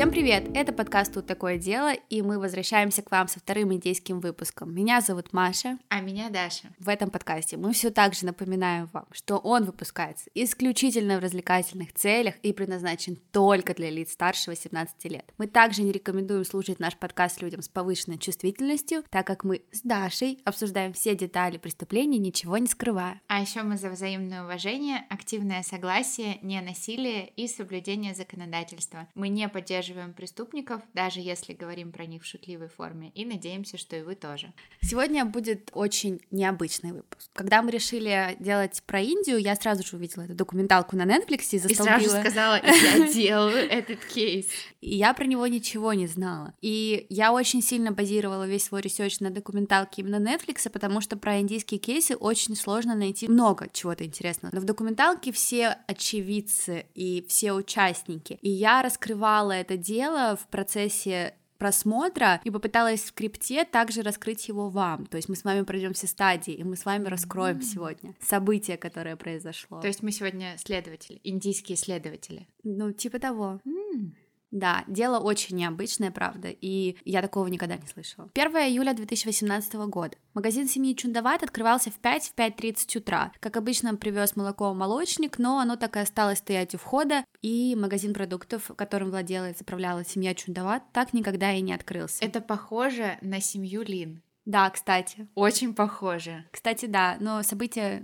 Всем привет! Это подкаст «Тут такое дело», и мы возвращаемся к вам со вторым индейским выпуском. Меня зовут Маша. А меня Даша. В этом подкасте мы все так же напоминаем вам, что он выпускается исключительно в развлекательных целях и предназначен только для лиц старше 18 лет. Мы также не рекомендуем слушать наш подкаст людям с повышенной чувствительностью, так как мы с Дашей обсуждаем все детали преступления, ничего не скрывая. А еще мы за взаимное уважение, активное согласие, не насилие и соблюдение законодательства. Мы не поддерживаем поддерживаем преступников, даже если говорим про них в шутливой форме, и надеемся, что и вы тоже. Сегодня будет очень необычный выпуск. Когда мы решили делать про Индию, я сразу же увидела эту документалку на Netflix и застолбила. И сразу сказала, я делаю этот кейс. И я про него ничего не знала. И я очень сильно базировала весь свой research на документалке именно Netflix, потому что про индийские кейсы очень сложно найти много чего-то интересного. Но в документалке все очевидцы и все участники. И я раскрывала это дело в процессе просмотра и попыталась в скрипте также раскрыть его вам. То есть мы с вами пройдем все стадии, и мы с вами раскроем mm. сегодня событие, которое произошло. То есть мы сегодня следователи, индийские следователи. Ну, типа того. Mm. Да, дело очень необычное, правда, и я такого никогда не слышала. 1 июля 2018 года. Магазин семьи Чундават открывался в 5 в 5.30 утра. Как обычно, привез молоко молочник, но оно так и осталось стоять у входа, и магазин продуктов, которым владела и заправляла семья Чундават, так никогда и не открылся. Это похоже на семью Лин. Да, кстати. Очень похоже. Кстати, да, но события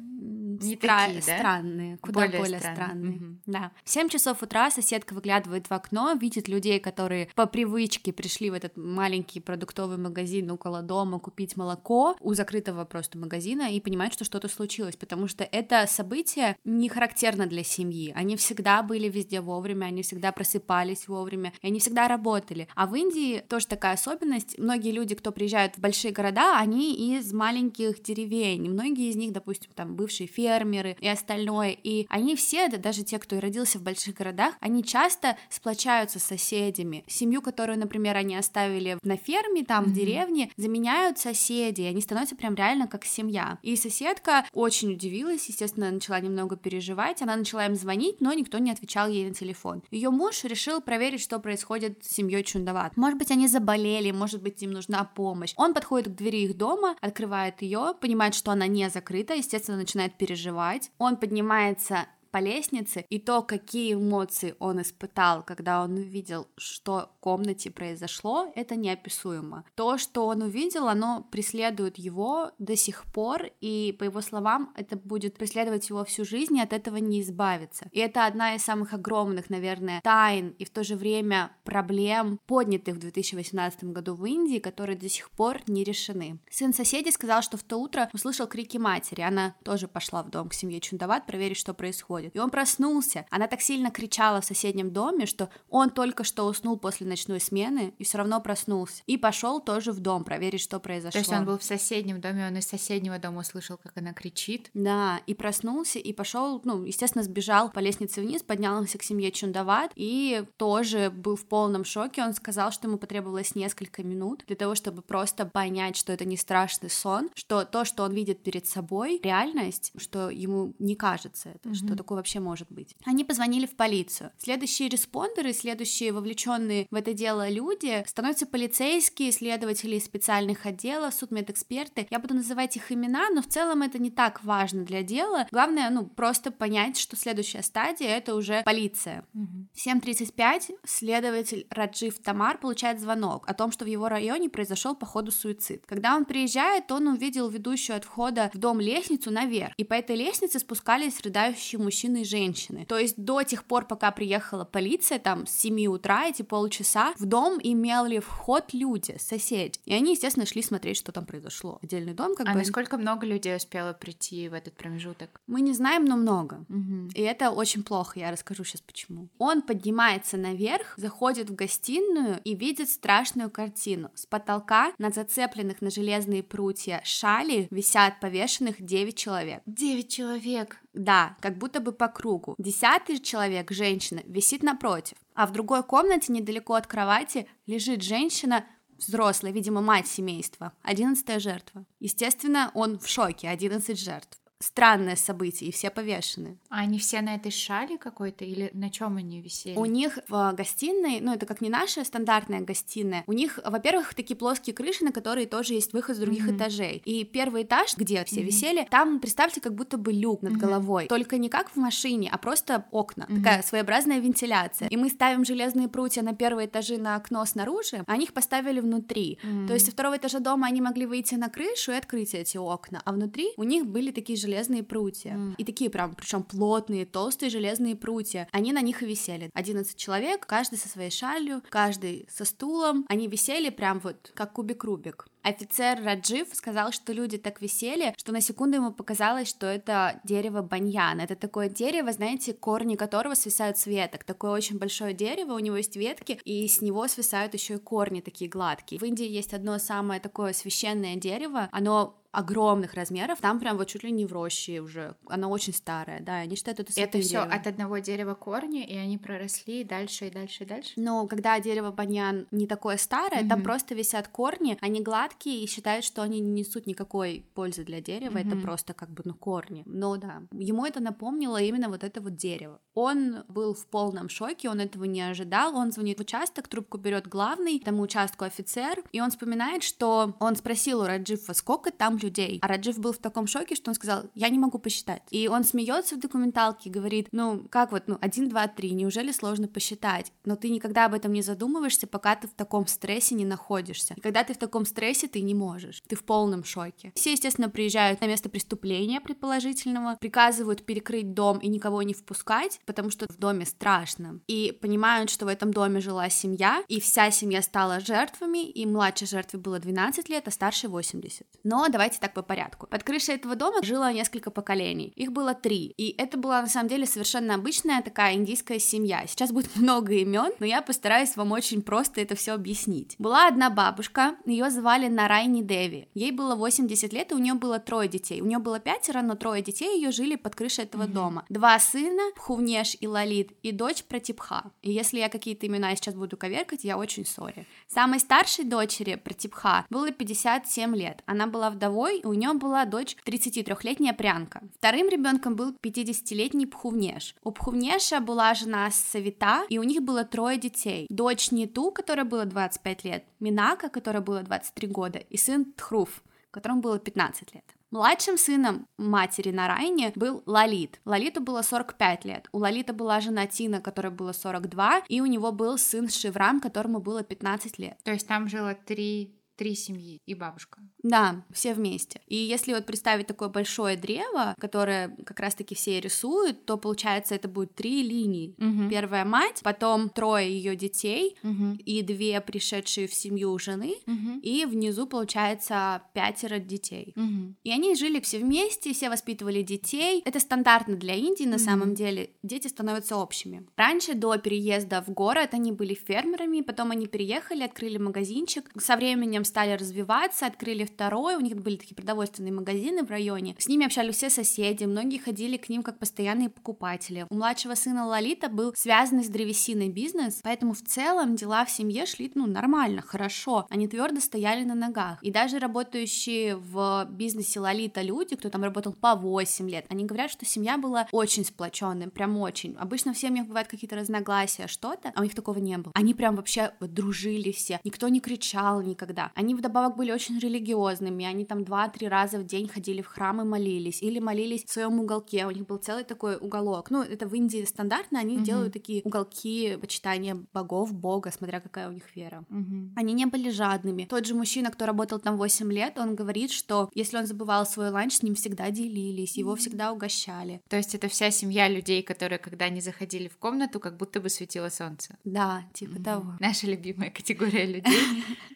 не стра- такие, да? странные, куда более, более странные. странные. Угу. Да. В 7 часов утра соседка выглядывает в окно, видит людей, которые по привычке пришли в этот маленький продуктовый магазин около дома купить молоко у закрытого просто магазина и понимает, что что-то случилось, потому что это событие не характерно для семьи. Они всегда были везде вовремя, они всегда просыпались вовремя, и они всегда работали. А в Индии тоже такая особенность. Многие люди, кто приезжают в большие города, они из маленьких деревень. Многие из них, допустим, там бывшие фермеры, фермеры и остальное. И они все, да, даже те, кто родился в больших городах, они часто сплочаются с соседями. Семью, которую, например, они оставили на ферме, там, mm-hmm. в деревне, заменяют соседи, и они становятся прям реально как семья. И соседка очень удивилась, естественно, начала немного переживать, она начала им звонить, но никто не отвечал ей на телефон. Ее муж решил проверить, что происходит с семьей Чундават. Может быть, они заболели, может быть, им нужна помощь. Он подходит к двери их дома, открывает ее, понимает, что она не закрыта, естественно, начинает переживать переживать. Он поднимается по лестнице, и то, какие эмоции он испытал, когда он увидел, что комнате произошло, это неописуемо. То, что он увидел, оно преследует его до сих пор, и, по его словам, это будет преследовать его всю жизнь, и от этого не избавиться. И это одна из самых огромных, наверное, тайн и в то же время проблем, поднятых в 2018 году в Индии, которые до сих пор не решены. Сын соседей сказал, что в то утро услышал крики матери, она тоже пошла в дом к семье Чундават проверить, что происходит. И он проснулся. Она так сильно кричала в соседнем доме, что он только что уснул после ночной смены и все равно проснулся. И пошел тоже в дом проверить, что произошло. То есть он был в соседнем доме, он из соседнего дома услышал, как она кричит. Да, и проснулся, и пошел, ну, естественно, сбежал по лестнице вниз, поднялся к семье Чундават, и тоже был в полном шоке. Он сказал, что ему потребовалось несколько минут для того, чтобы просто понять, что это не страшный сон, что то, что он видит перед собой, реальность, что ему не кажется это, mm-hmm. что такое вообще может быть. Они позвонили в полицию. Следующие респондеры, следующие вовлеченные в это дело люди становятся полицейские, следователи специальных отделов, судмедэксперты. Я буду называть их имена, но в целом это не так важно для дела. Главное, ну, просто понять, что следующая стадия — это уже полиция. Mm-hmm. В 7.35 следователь Раджив Тамар получает звонок о том, что в его районе произошел походу суицид. Когда он приезжает, он увидел ведущую от входа в дом лестницу наверх, и по этой лестнице спускались рыдающие мужчины мужчины и женщины. То есть до тех пор, пока приехала полиция, там, с 7 утра, эти полчаса, в дом имели вход люди, соседи. И они, естественно, шли смотреть, что там произошло. Отдельный дом, как а бы... А насколько много людей успело прийти в этот промежуток? Мы не знаем, но много. Угу. И это очень плохо, я расскажу сейчас почему. Он поднимается наверх, заходит в гостиную и видит страшную картину. С потолка на зацепленных на железные прутья шали висят повешенных 9 человек. 9 человек! Да, как будто бы по кругу. Десятый человек, женщина, висит напротив, а в другой комнате недалеко от кровати лежит женщина, взрослая, видимо, мать семейства, одиннадцатая жертва. Естественно, он в шоке, одиннадцать жертв. Странное событие, и все повешены. А они все на этой шале какой-то или на чем они висели? У них в гостиной, ну это как не наша стандартная гостиная, у них, во-первых, такие плоские крыши, на которые тоже есть выход с других mm-hmm. этажей. И первый этаж, где все mm-hmm. висели, там, представьте, как будто бы люк над mm-hmm. головой, только не как в машине, а просто окна, mm-hmm. такая своеобразная вентиляция. И мы ставим железные прутья на первые этажи на окно снаружи, а они их поставили внутри. Mm-hmm. То есть со второго этажа дома они могли выйти на крышу и открыть эти окна, а внутри у них были такие железные прутья. Mm. И такие прям, причем плотные, толстые железные прутья. Они на них и висели. 11 человек, каждый со своей шалью, каждый со стулом. Они висели прям вот как кубик-рубик. Офицер Раджив сказал, что люди так висели, что на секунду ему показалось, что это дерево баньян. Это такое дерево, знаете, корни которого свисают с веток. Такое очень большое дерево, у него есть ветки, и с него свисают еще и корни такие гладкие. В Индии есть одно самое такое священное дерево, оно огромных размеров, там прям вот чуть ли не в роще уже, она очень старая, да, они считают это Это все от одного дерева корни, и они проросли дальше и дальше и дальше. Но когда дерево баньян не такое старое, mm-hmm. там просто висят корни, они гладкие и считают, что они не несут никакой пользы для дерева, mm-hmm. это просто как бы ну корни. Но да, ему это напомнило именно вот это вот дерево. Он был в полном шоке, он этого не ожидал, он звонит в участок, трубку берет главный, тому участку офицер, и он вспоминает, что он спросил у Раджифа, сколько там людей. А Раджив был в таком шоке, что он сказал, я не могу посчитать. И он смеется в документалке, говорит, ну, как вот, ну, один, два, три, неужели сложно посчитать? Но ты никогда об этом не задумываешься, пока ты в таком стрессе не находишься. И когда ты в таком стрессе, ты не можешь. Ты в полном шоке. Все, естественно, приезжают на место преступления предположительного, приказывают перекрыть дом и никого не впускать, потому что в доме страшно. И понимают, что в этом доме жила семья, и вся семья стала жертвами, и младшей жертве было 12 лет, а старшей 80. Но давайте давайте так по порядку. Под крышей этого дома жило несколько поколений. Их было три. И это была на самом деле совершенно обычная такая индийская семья. Сейчас будет много имен, но я постараюсь вам очень просто это все объяснить. Была одна бабушка, ее звали Нарайни Деви. Ей было 80 лет, и у нее было трое детей. У нее было пятеро, но трое детей ее жили под крышей этого mm-hmm. дома. Два сына, Пхувнеш и Лалит, и дочь Пратипха. И если я какие-то имена сейчас буду коверкать, я очень сори. Самой старшей дочери Пратипха было 57 лет. Она была вдовой второй у нее была дочь 33-летняя Прянка. Вторым ребенком был 50-летний Пхувнеш. У Пхувнеша была жена Савита, и у них было трое детей. Дочь Ниту, которая была 25 лет, Минака, которая была 23 года, и сын Тхруф, которому было 15 лет. Младшим сыном матери на Райне был Лалит. Лалиту было 45 лет. У Лалита была жена Тина, которая была 42, и у него был сын Шиврам, которому было 15 лет. То есть там жило три три семьи и бабушка. Да, все вместе. И если вот представить такое большое древо, которое как раз-таки все рисуют, то получается это будет три линии. Угу. Первая мать, потом трое ее детей угу. и две пришедшие в семью жены, угу. и внизу получается пятеро детей. Угу. И они жили все вместе, все воспитывали детей. Это стандартно для Индии на угу. самом деле. Дети становятся общими. Раньше до переезда в город они были фермерами, потом они переехали, открыли магазинчик. Со временем стали развиваться, открыли второй, у них были такие продовольственные магазины в районе, с ними общались все соседи, многие ходили к ним как постоянные покупатели. У младшего сына Лолита был связанный с древесиной бизнес, поэтому в целом дела в семье шли, ну, нормально, хорошо, они твердо стояли на ногах. И даже работающие в бизнесе Лолита люди, кто там работал по 8 лет, они говорят, что семья была очень сплоченной, прям очень. Обычно в семьях бывают какие-то разногласия, что-то, а у них такого не было. Они прям вообще дружили все, никто не кричал никогда. Они вдобавок были очень религиозными, они там два-три раза в день ходили в храм и молились, или молились в своем уголке, у них был целый такой уголок. Ну, это в Индии стандартно, они mm-hmm. делают такие уголки почитания богов, бога, смотря какая у них вера. Mm-hmm. Они не были жадными. Тот же мужчина, кто работал там 8 лет, он говорит, что если он забывал свой ланч, с ним всегда делились, его mm-hmm. всегда угощали. То есть это вся семья людей, которые, когда они заходили в комнату, как будто бы светило солнце. Да, типа mm-hmm. того. Наша любимая категория людей.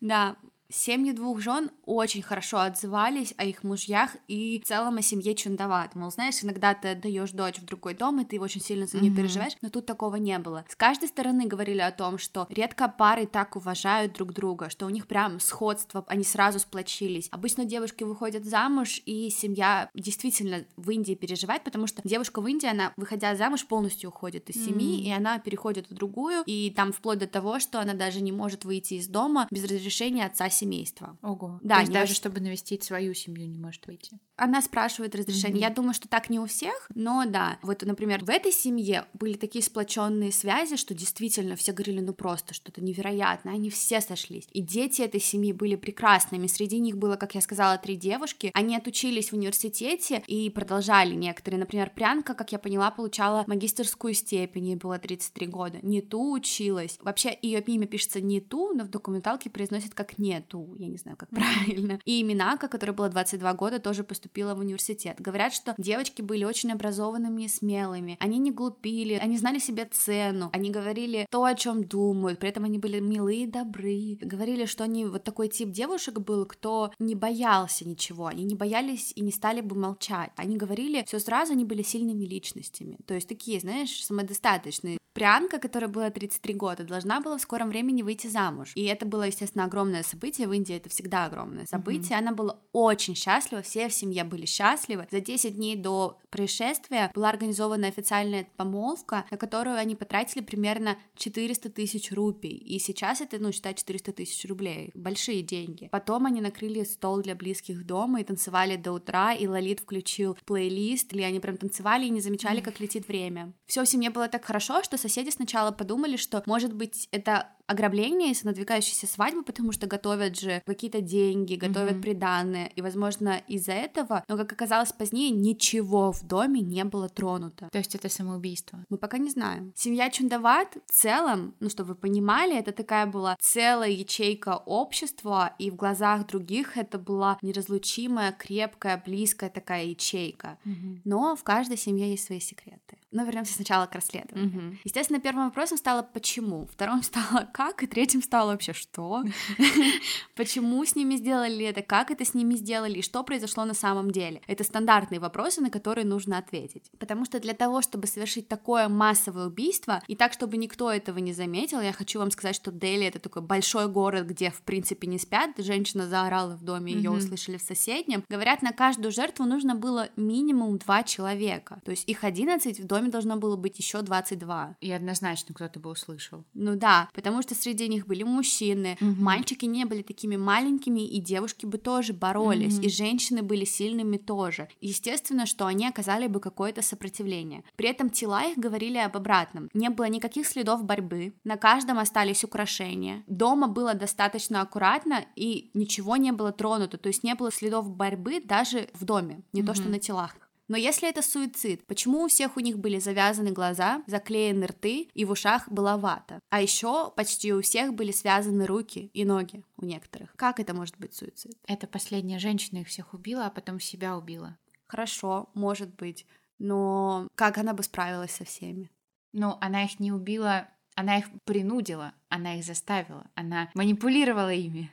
Да, Семьи двух жен очень хорошо отзывались о их мужьях и в целом о семье Чундават. Мол, знаешь, иногда ты отдаешь дочь в другой дом, и ты очень сильно за нее mm-hmm. переживаешь, но тут такого не было. С каждой стороны говорили о том, что редко пары так уважают друг друга, что у них прям сходство, они сразу сплочились. Обычно девушки выходят замуж, и семья действительно в Индии переживает, потому что девушка в Индии, она, выходя замуж, полностью уходит из семьи, mm-hmm. и она переходит в другую, и там вплоть до того, что она даже не может выйти из дома без разрешения отца семейства. Ого. Да, То есть даже во... чтобы навестить свою семью не может выйти. Она спрашивает разрешение. Mm-hmm. Я думаю, что так не у всех, но да. Вот, например, в этой семье были такие сплоченные связи, что действительно все говорили, ну просто что-то невероятное. Они все сошлись. И дети этой семьи были прекрасными. Среди них было, как я сказала, три девушки. Они отучились в университете и продолжали некоторые. Например, Прянка, как я поняла, получала магистерскую степень, ей было 33 года. Не ту училась. Вообще, ее имя пишется не ту, но в документалке произносит как нету. Я не знаю, как правильно. И Минака, которая была 22 года, тоже поступила в университет. Говорят, что девочки были очень образованными и смелыми. Они не глупили, они знали себе цену, они говорили то, о чем думают, при этом они были милые и добры. Говорили, что они вот такой тип девушек был, кто не боялся ничего, они не боялись и не стали бы молчать. Они говорили все сразу, они были сильными личностями. То есть такие, знаешь, самодостаточные. Прянка, которая была 33 года, должна была в скором времени выйти замуж. И это было, естественно, огромное событие. В Индии это всегда огромное событие. Mm-hmm. Она была очень счастлива, все в семье были счастливы. За 10 дней до происшествия была организована официальная помолвка, на которую они потратили примерно 400 тысяч рупий. И сейчас это, ну, считай, 400 тысяч рублей. Большие деньги. Потом они накрыли стол для близких дома и танцевали до утра, и Лолит включил плейлист, или они прям танцевали и не замечали, как летит время. Все в семье было так хорошо, что соседи сначала подумали, что, может быть, это ограбление из надвигающейся свадьбы, потому что готовят же какие-то деньги, готовят mm-hmm. приданные, и, возможно, из-за этого, но, как оказалось позднее, ничего в доме не было тронуто. То есть это самоубийство? Мы пока не знаем. Семья Чундават в целом, ну, чтобы вы понимали, это такая была целая ячейка общества, и в глазах других это была неразлучимая, крепкая, близкая такая ячейка. Mm-hmm. Но в каждой семье есть свои секреты. Но вернемся сначала к расследованию. Mm-hmm. Естественно, первым вопросом стало почему, вторым стало как, и третьим стало вообще что, почему с ними сделали это, как это с ними сделали, и что произошло на самом деле. Это стандартные вопросы, на которые нужно ответить. Потому что для того, чтобы совершить такое массовое убийство, и так, чтобы никто этого не заметил, я хочу вам сказать, что Дели это такой большой город, где в принципе не спят, женщина заорала в доме, ее услышали в соседнем. Говорят, на каждую жертву нужно было минимум два человека, то есть их 11 в доме доме должно было быть еще 22. И однозначно кто-то бы услышал. Ну да, потому что среди них были мужчины, угу. мальчики не были такими маленькими, и девушки бы тоже боролись, угу. и женщины были сильными тоже. Естественно, что они оказали бы какое-то сопротивление. При этом тела их говорили об обратном. Не было никаких следов борьбы, на каждом остались украшения. Дома было достаточно аккуратно, и ничего не было тронуто, то есть не было следов борьбы даже в доме, не угу. то что на телах. Но если это суицид, почему у всех у них были завязаны глаза, заклеены рты и в ушах была вата? А еще почти у всех были связаны руки и ноги у некоторых. Как это может быть суицид? Это последняя женщина их всех убила, а потом себя убила. Хорошо, может быть. Но как она бы справилась со всеми? Ну, она их не убила, она их принудила, она их заставила, она манипулировала ими.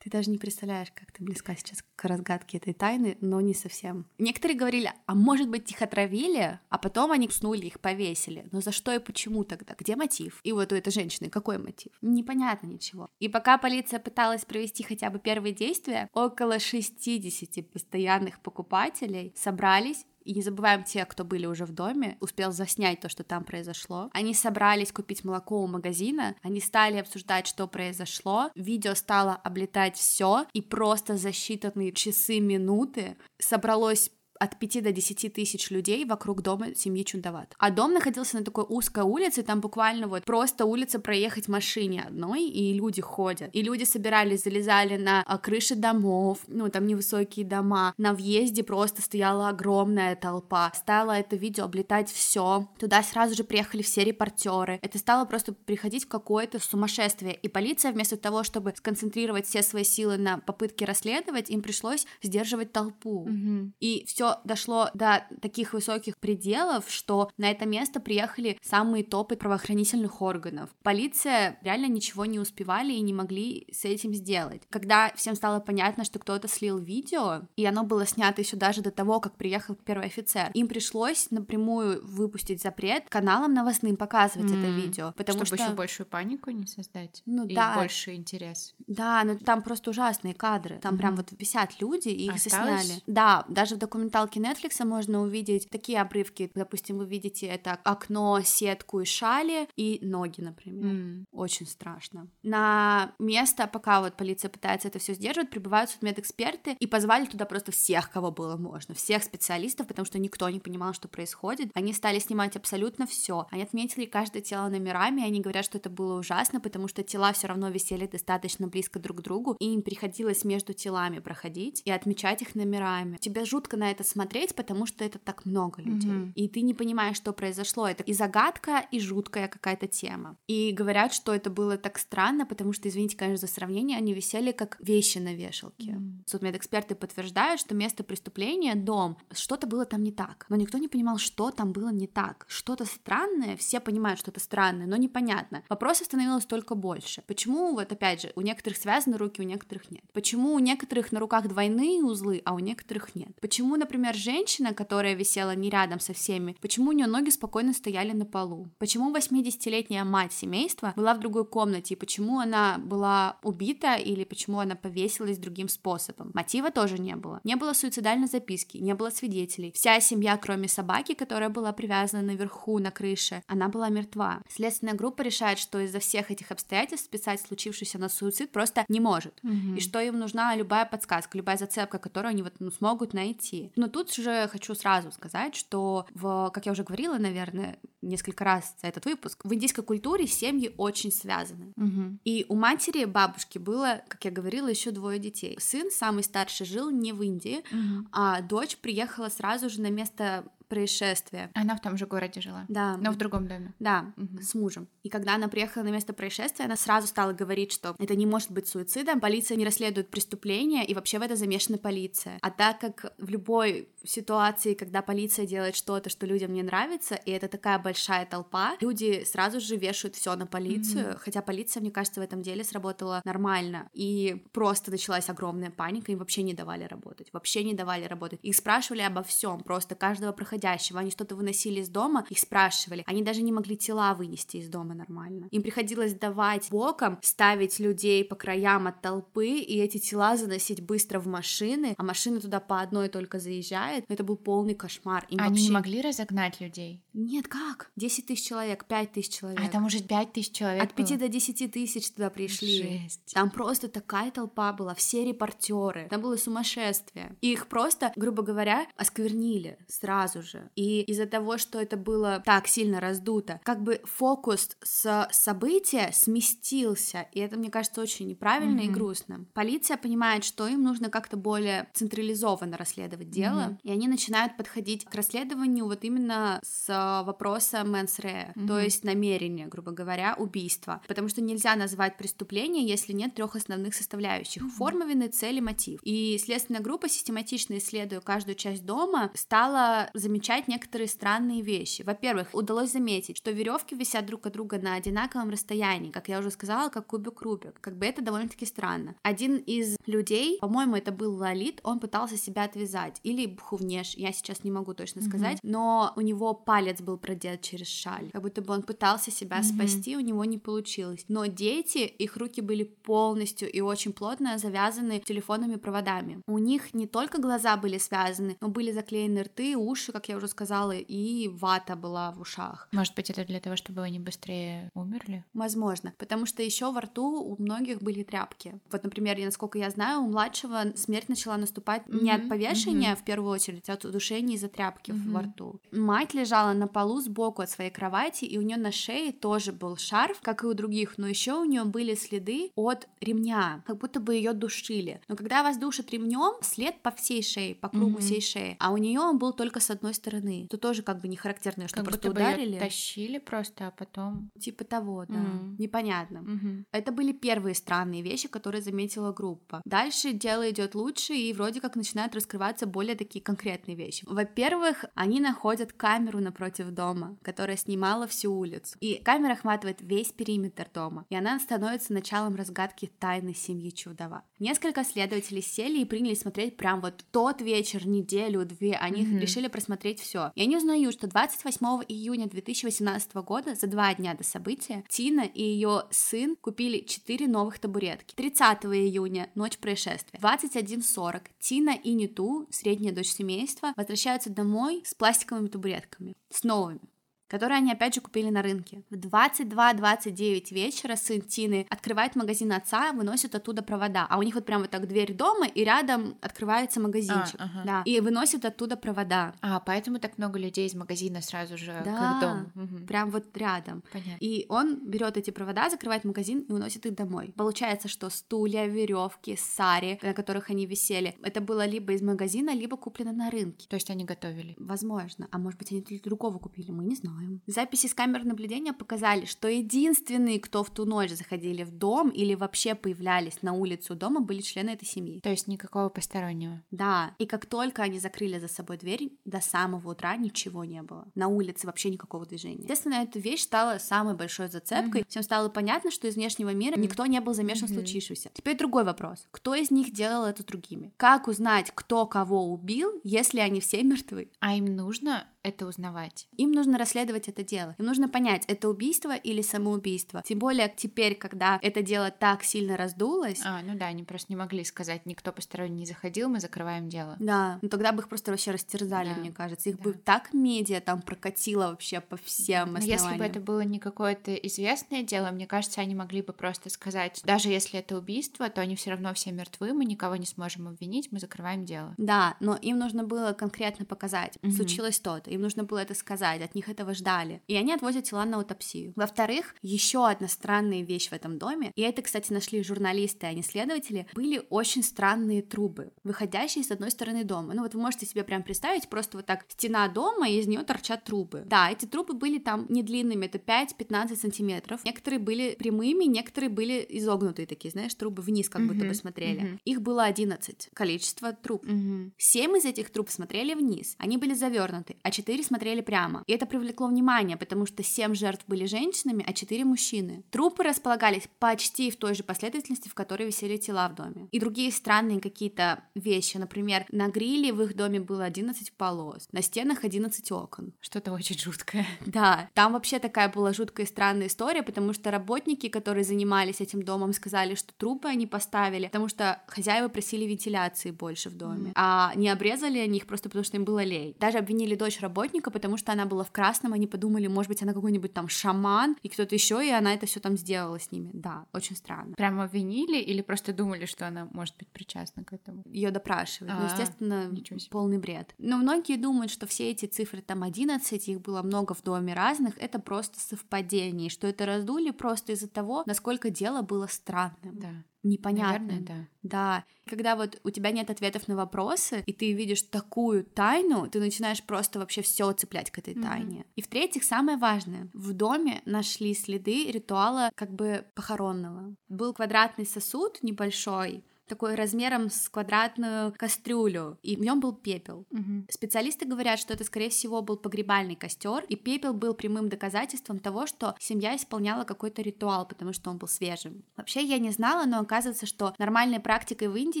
Ты даже не представляешь, как ты близка сейчас к разгадке этой тайны, но не совсем. Некоторые говорили, а может быть их отравили, а потом они уснули, их повесили. Но за что и почему тогда? Где мотив? И вот у этой женщины какой мотив? Непонятно ничего. И пока полиция пыталась провести хотя бы первые действия, около 60 постоянных покупателей собрались и не забываем те, кто были уже в доме, успел заснять то, что там произошло. Они собрались купить молоко у магазина, они стали обсуждать, что произошло. Видео стало облетать все, и просто за считанные часы, минуты собралось от 5 до 10 тысяч людей вокруг дома семьи Чундават. А дом находился на такой узкой улице, там буквально вот просто улица проехать машине одной, и люди ходят. И люди собирались, залезали на а, крыши домов, ну, там невысокие дома. На въезде просто стояла огромная толпа. Стало это видео облетать все. Туда сразу же приехали все репортеры. Это стало просто приходить в какое-то сумасшествие. И полиция вместо того, чтобы сконцентрировать все свои силы на попытке расследовать, им пришлось сдерживать толпу. Mm-hmm. И все все дошло до таких высоких пределов, что на это место приехали самые топы правоохранительных органов. Полиция реально ничего не успевали и не могли с этим сделать. Когда всем стало понятно, что кто-то слил видео, и оно было снято еще даже до того, как приехал первый офицер, им пришлось напрямую выпустить запрет каналам новостным показывать mm-hmm. это видео, потому Чтобы что... еще большую панику не создать. Ну и да. больше интерес. Да, но там просто ужасные кадры. Там mm-hmm. прям вот висят люди и их Осталось? засняли. Да, даже в документальном документалке Netflix можно увидеть такие обрывки. Допустим, вы видите это окно, сетку и шали, и ноги, например. Mm. Очень страшно. На место, пока вот полиция пытается это все сдерживать, прибывают судмедэксперты и позвали туда просто всех, кого было можно, всех специалистов, потому что никто не понимал, что происходит. Они стали снимать абсолютно все. Они отметили каждое тело номерами, и они говорят, что это было ужасно, потому что тела все равно висели достаточно близко друг к другу, и им приходилось между телами проходить и отмечать их номерами. Тебе жутко на это смотреть, потому что это так много людей, mm-hmm. и ты не понимаешь, что произошло. Это и загадка, и жуткая какая-то тема. И говорят, что это было так странно, потому что, извините, конечно, за сравнение, они висели как вещи на вешалке. Mm-hmm. Судмедэксперты подтверждают, что место преступления — дом. Что-то было там не так, но никто не понимал, что там было не так. Что-то странное, все понимают, что это странное, но непонятно. Вопросов становилось только больше. Почему, вот опять же, у некоторых связаны руки, у некоторых нет? Почему у некоторых на руках двойные узлы, а у некоторых нет? Почему, например, женщина, которая висела не рядом со всеми, почему у нее ноги спокойно стояли на полу? Почему 80-летняя мать семейства была в другой комнате, и почему она была убита или почему она повесилась другим способом? Мотива тоже не было. Не было суицидальной записки, не было свидетелей. Вся семья, кроме собаки, которая была привязана наверху на крыше, она была мертва. Следственная группа решает, что из-за всех этих обстоятельств списать случившийся на суицид просто не может. Mm-hmm. И что им нужна любая подсказка, любая зацепка, которую они вот ну, смогут найти. Но тут же хочу сразу сказать, что в, как я уже говорила, наверное, несколько раз за этот выпуск, в индийской культуре семьи очень связаны. Угу. И у матери, бабушки было, как я говорила, еще двое детей. Сын, самый старший, жил не в Индии, угу. а дочь приехала сразу же на место происшествия. Она в том же городе жила? Да. Но в другом доме? Да, угу. с мужем. И когда она приехала на место происшествия, она сразу стала говорить, что это не может быть суицидом, полиция не расследует преступление, и вообще в это замешана полиция. А так как в любой ситуации, когда полиция делает что-то, что людям не нравится, и это такая большая толпа, люди сразу же вешают все на полицию, mm-hmm. хотя полиция, мне кажется, в этом деле сработала нормально, и просто началась огромная паника, им вообще не давали работать, вообще не давали работать. Их спрашивали обо всем, просто каждого проходя происходящего. Они что-то выносили из дома, их спрашивали. Они даже не могли тела вынести из дома нормально. Им приходилось давать боком, ставить людей по краям от толпы, и эти тела заносить быстро в машины, а машины туда по одной только заезжают. Это был полный кошмар. Им Они вообще... не могли разогнать людей? Нет, как? 10 тысяч человек, 5 тысяч человек. А там уже 5 тысяч человек От 5 было? до 10 тысяч туда пришли. Жесть. Там просто такая толпа была, все репортеры. Там было сумасшествие. И их просто, грубо говоря, осквернили сразу же. И из-за того, что это было так сильно раздуто, как бы фокус с события сместился, и это, мне кажется, очень неправильно mm-hmm. и грустно. Полиция понимает, что им нужно как-то более централизованно расследовать дело, mm-hmm. и они начинают подходить к расследованию вот именно с вопроса mens rea, mm-hmm. то есть намерения, грубо говоря, убийства, потому что нельзя назвать преступление, если нет трех основных составляющих: mm-hmm. форма вины, цель и мотив. И следственная группа, систематично исследуя каждую часть дома, стала замечать замечать некоторые странные вещи. Во-первых, удалось заметить, что веревки висят друг от друга на одинаковом расстоянии, как я уже сказала, как кубик Рубик. Как бы это довольно-таки странно. Один из людей, по-моему, это был Лолит, он пытался себя отвязать, или Бхувнеш, я сейчас не могу точно сказать, mm-hmm. но у него палец был продет через шаль, как будто бы он пытался себя mm-hmm. спасти, у него не получилось. Но дети, их руки были полностью и очень плотно завязаны телефонными проводами. У них не только глаза были связаны, но были заклеены рты, уши, как я уже сказала, и вата была в ушах. Может быть, это для того, чтобы они быстрее умерли? Возможно, потому что еще во рту у многих были тряпки. Вот, например, насколько я знаю, у младшего смерть начала наступать mm-hmm. не от повешения mm-hmm. в первую очередь, а от удушения из-за тряпки mm-hmm. во рту. Мать лежала на полу сбоку от своей кровати, и у нее на шее тоже был шарф, как и у других, но еще у нее были следы от ремня, как будто бы ее душили. Но когда вас душат ремнем, след по всей шее, по кругу mm-hmm. всей шеи, а у нее он был только с одной стороны. То тоже как бы не характерно, что как просто будто ударили. Бы тащили просто, а потом. Типа того, да. Mm. Непонятно. Mm-hmm. Это были первые странные вещи, которые заметила группа. Дальше дело идет лучше, и вроде как начинают раскрываться более такие конкретные вещи. Во-первых, они находят камеру напротив дома, которая снимала всю улицу. И камера охватывает весь периметр дома. И она становится началом разгадки тайны семьи Чудова. Несколько следователей сели и приняли смотреть прям вот тот вечер, неделю, две. Они mm-hmm. решили просмотреть посмотреть все. И они узнают, что 28 июня 2018 года, за два дня до события, Тина и ее сын купили 4 новых табуретки. 30 июня, ночь происшествия. 21.40 Тина и Ниту, средняя дочь семейства, возвращаются домой с пластиковыми табуретками, с новыми которые они опять же купили на рынке. В 22-29 вечера сын Тины открывает магазин отца, выносит оттуда провода, а у них вот прям вот так дверь дома, и рядом открывается магазинчик, а, ага. да, и выносит оттуда провода. А, поэтому так много людей из магазина сразу же да, к дому. Угу. прям вот рядом. Понятно. И он берет эти провода, закрывает магазин и уносит их домой. Получается, что стулья, веревки, сари, на которых они висели, это было либо из магазина, либо куплено на рынке. То есть они готовили? Возможно. А может быть, они для другого купили, мы не знаем знаем. Записи с камер наблюдения показали, что единственные, кто в ту ночь заходили в дом или вообще появлялись на улицу дома, были члены этой семьи. То есть никакого постороннего. Да. И как только они закрыли за собой дверь, до самого утра ничего не было. На улице вообще никакого движения. Естественно, эта вещь стала самой большой зацепкой. Mm-hmm. Всем стало понятно, что из внешнего мира никто не был замешан mm-hmm. в случившемся. Теперь другой вопрос. Кто из них делал это другими? Как узнать, кто кого убил, если они все мертвы? А им нужно это узнавать. Им нужно расследовать это дело. Им нужно понять, это убийство или самоубийство. Тем более теперь, когда это дело так сильно раздулось. А, ну да, они просто не могли сказать, никто посторонний не заходил, мы закрываем дело. Да, ну тогда бы их просто вообще растерзали, да. мне кажется. Их да. бы так медиа там прокатило вообще по всем Но если бы это было не какое-то известное дело, мне кажется, они могли бы просто сказать, даже если это убийство, то они все равно все мертвы, мы никого не сможем обвинить, мы закрываем дело. Да, но им нужно было конкретно показать, угу. случилось то-то им нужно было это сказать, от них этого ждали. И они отвозят тела на аутопсию. Во-вторых, еще одна странная вещь в этом доме, и это, кстати, нашли журналисты, а не следователи, были очень странные трубы, выходящие с одной стороны дома. Ну вот вы можете себе прям представить, просто вот так стена дома, и из нее торчат трубы. Да, эти трубы были там не длинными, это 5-15 сантиметров. Некоторые были прямыми, некоторые были изогнутые такие, знаешь, трубы вниз как mm-hmm. будто бы смотрели. Mm-hmm. Их было 11, количество труб. Mm-hmm. 7 из этих труб смотрели вниз, они были завернуты, а 4 четыре смотрели прямо. И это привлекло внимание, потому что семь жертв были женщинами, а четыре мужчины. Трупы располагались почти в той же последовательности, в которой висели тела в доме. И другие странные какие-то вещи. Например, на гриле в их доме было 11 полос, на стенах 11 окон. Что-то очень жуткое. Да, там вообще такая была жуткая и странная история, потому что работники, которые занимались этим домом, сказали, что трупы они поставили, потому что хозяева просили вентиляции больше в доме, mm. а не обрезали они их просто потому, что им было лень. Даже обвинили дочь работника, потому что она была в красном, они подумали, может быть, она какой-нибудь там шаман и кто-то еще, и она это все там сделала с ними. Да, очень странно. Прямо обвинили или просто думали, что она может быть причастна к этому? Ее допрашивают. Ну, естественно, полный бред. Но многие думают, что все эти цифры там 11, их было много в доме разных, это просто совпадение, что это раздули просто из-за того, насколько дело было странным. Да непонятно. Наверное, да. Да. Когда вот у тебя нет ответов на вопросы, и ты видишь такую тайну, ты начинаешь просто вообще все цеплять к этой mm-hmm. тайне. И в-третьих, самое важное, в доме нашли следы ритуала как бы похоронного. Был квадратный сосуд небольшой, такой размером с квадратную кастрюлю, и в нем был пепел. Угу. Специалисты говорят, что это, скорее всего, был погребальный костер, и пепел был прямым доказательством того, что семья исполняла какой-то ритуал, потому что он был свежим. Вообще, я не знала, но оказывается, что нормальной практикой в Индии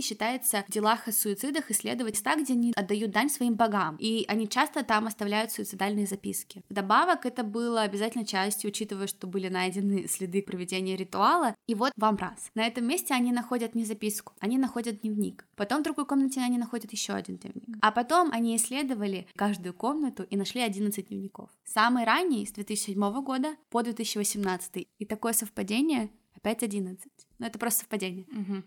считается в делах о суицидах исследовать места, где они отдают дань своим богам, и они часто там оставляют суицидальные записки. Вдобавок, это было обязательно частью, учитывая, что были найдены следы проведения ритуала, и вот вам раз. На этом месте они находят не записку, они находят дневник. Потом в другой комнате они находят еще один дневник. А потом они исследовали каждую комнату и нашли 11 дневников. Самый ранний с 2007 года по 2018. И такое совпадение опять 11. Но это просто совпадение. Угу.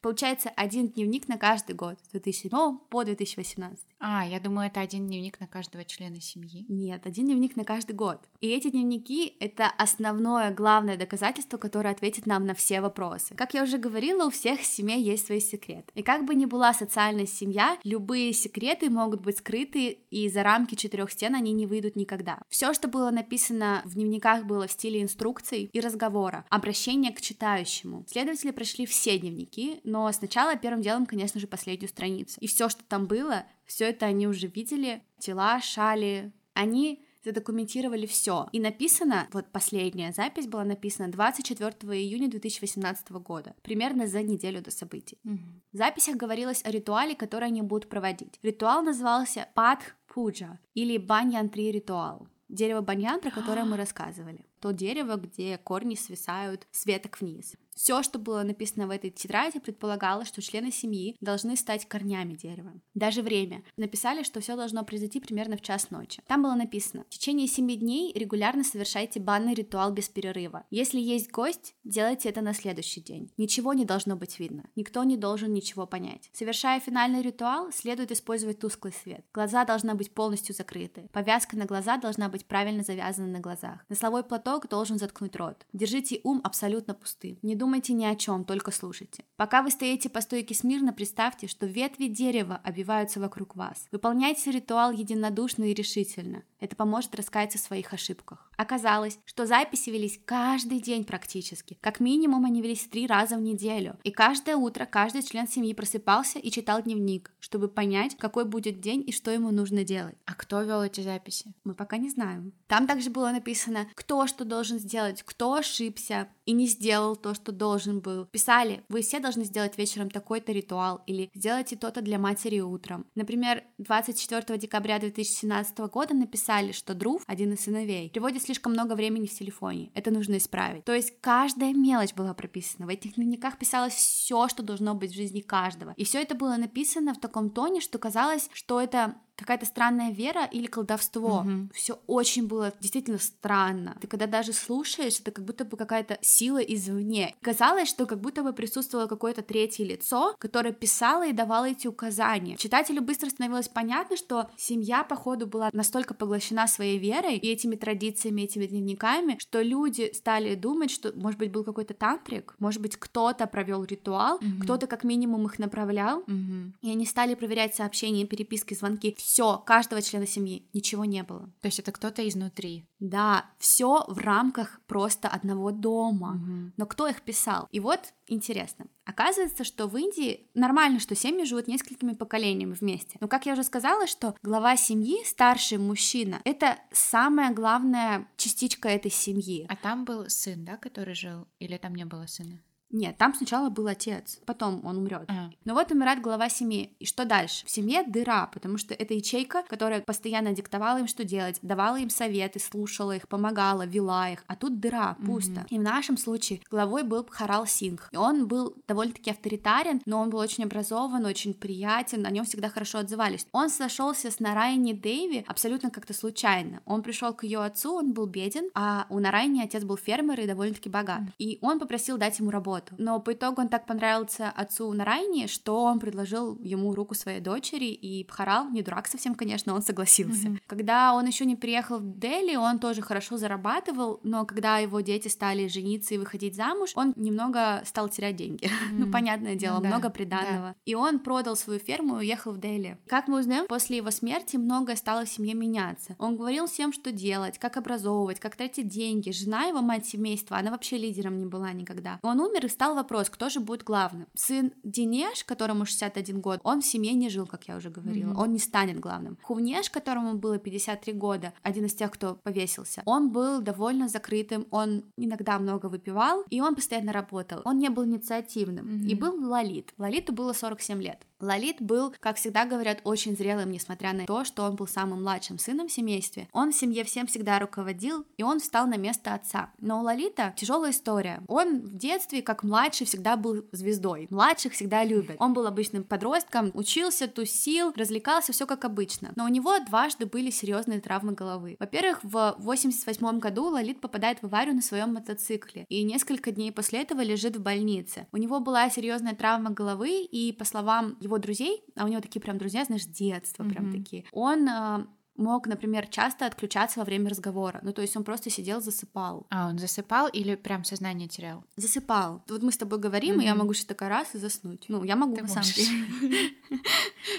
Получается один дневник на каждый год, с 2007 по 2018. А, я думаю, это один дневник на каждого члена семьи. Нет, один дневник на каждый год. И эти дневники — это основное, главное доказательство, которое ответит нам на все вопросы. Как я уже говорила, у всех семей есть свои секреты. И как бы ни была социальная семья, любые секреты могут быть скрыты, и за рамки четырех стен они не выйдут никогда. Все, что было написано в дневниках, было в стиле инструкций и разговора, обращения к читающему. Следователи прошли все дневники, но сначала первым делом, конечно же, последнюю страницу. И все, что там было, все это они уже видели. Тела, шали. Они задокументировали все. И написано, вот последняя запись была написана 24 июня 2018 года, примерно за неделю до событий. Угу. В записях говорилось о ритуале, который они будут проводить. Ритуал назывался Пад пуджа или баньян-3 ритуал. Дерево баньян, про которое мы рассказывали. То дерево, где корни свисают с веток вниз. Все, что было написано в этой тетради, предполагало, что члены семьи должны стать корнями дерева. Даже время. Написали, что все должно произойти примерно в час ночи. Там было написано, в течение семи дней регулярно совершайте банный ритуал без перерыва. Если есть гость, делайте это на следующий день. Ничего не должно быть видно. Никто не должен ничего понять. Совершая финальный ритуал, следует использовать тусклый свет. Глаза должны быть полностью закрыты. Повязка на глаза должна быть правильно завязана на глазах. Носовой платок должен заткнуть рот. Держите ум абсолютно пустым. Не думайте думайте ни о чем, только слушайте. Пока вы стоите по стойке смирно, представьте, что ветви дерева обвиваются вокруг вас. Выполняйте ритуал единодушно и решительно. Это поможет раскаяться в своих ошибках. Оказалось, что записи велись каждый день практически. Как минимум они велись три раза в неделю. И каждое утро каждый член семьи просыпался и читал дневник, чтобы понять, какой будет день и что ему нужно делать. А кто вел эти записи? Мы пока не знаем. Там также было написано, кто что должен сделать, кто ошибся и не сделал то, что должен был. Писали, вы все должны сделать вечером такой-то ритуал или сделайте то-то для матери утром. Например, 24 декабря 2017 года написали, что Друв, один из сыновей, приводит слишком много времени в телефоне. Это нужно исправить. То есть каждая мелочь была прописана. В этих дневниках писалось все, что должно быть в жизни каждого. И все это было написано в таком тоне, что казалось, что это какая-то странная вера или колдовство. Угу. Все очень было действительно странно. Ты когда даже слушаешь, это как будто бы какая-то сила извне. Казалось, что как будто бы присутствовало какое-то третье лицо, которое писало и давало эти указания. Читателю быстро становилось понятно, что семья, походу, была настолько поглощена своей верой и этими традициями, этими дневниками, что люди стали думать, что, может быть, был какой-то тантрик, может быть, кто-то провел ритуал, угу. кто-то как минимум их направлял, угу. и они стали проверять сообщения, переписки, звонки все, каждого члена семьи, ничего не было. То есть это кто-то изнутри. Да, все в рамках просто одного дома. Угу. Но кто их писал? И вот интересно. Оказывается, что в Индии нормально, что семьи живут несколькими поколениями вместе. Но, как я уже сказала, что глава семьи, старший мужчина, это самая главная частичка этой семьи. А там был сын, да, который жил? Или там не было сына? Нет, там сначала был отец, потом он умрет. А. Но вот умирает глава семьи. И что дальше? В семье дыра, потому что это ячейка, которая постоянно диктовала им, что делать, давала им советы, слушала их, помогала, вела их. А тут дыра, пусто. Mm-hmm. И в нашем случае главой был Харал Сингх. И он был довольно-таки авторитарен, но он был очень образован, очень приятен, о нем всегда хорошо отзывались. Он сошелся с Нарайни Дэйви абсолютно как-то случайно. Он пришел к ее отцу, он был беден, а у Нарайни отец был фермер и довольно-таки богат. И он попросил дать ему работу работу. Но по итогу он так понравился отцу Нарайне, что он предложил ему руку своей дочери, и Пхарал, не дурак совсем, конечно, он согласился. Mm-hmm. Когда он еще не приехал в Дели, он тоже хорошо зарабатывал, но когда его дети стали жениться и выходить замуж, он немного стал терять деньги. Mm-hmm. ну, понятное дело, ну, много приданного. Да. И он продал свою ферму и уехал в Дели. Как мы узнаем, после его смерти многое стало в семье меняться. Он говорил всем, что делать, как образовывать, как тратить деньги. Жена его, мать семейства, она вообще лидером не была никогда. Он умер и стал вопрос, кто же будет главным. Сын Денеш, которому 61 год, он в семье не жил, как я уже говорила, mm-hmm. он не станет главным. Хувнеш, которому было 53 года, один из тех, кто повесился, он был довольно закрытым, он иногда много выпивал, и он постоянно работал. Он не был инициативным. Mm-hmm. И был Лалит. Лалиту было 47 лет. Лалит был, как всегда говорят, очень зрелым, несмотря на то, что он был самым младшим сыном в семействе. Он в семье всем всегда руководил, и он встал на место отца. Но у Лалита тяжелая история. Он в детстве, как младший, всегда был звездой. Младших всегда любят. Он был обычным подростком, учился, тусил, развлекался, все как обычно. Но у него дважды были серьезные травмы головы. Во-первых, в 88 году Лалит попадает в аварию на своем мотоцикле, и несколько дней после этого лежит в больнице. У него была серьезная травма головы, и по словам его друзей, а у него такие прям друзья, знаешь, детства mm-hmm. прям такие, он а, мог, например, часто отключаться во время разговора. Ну, то есть он просто сидел, засыпал. А, он засыпал или прям сознание терял? Засыпал. Вот мы с тобой говорим, mm-hmm. и я могу что такая раз и заснуть. Ну, я могу, Ты на самом деле.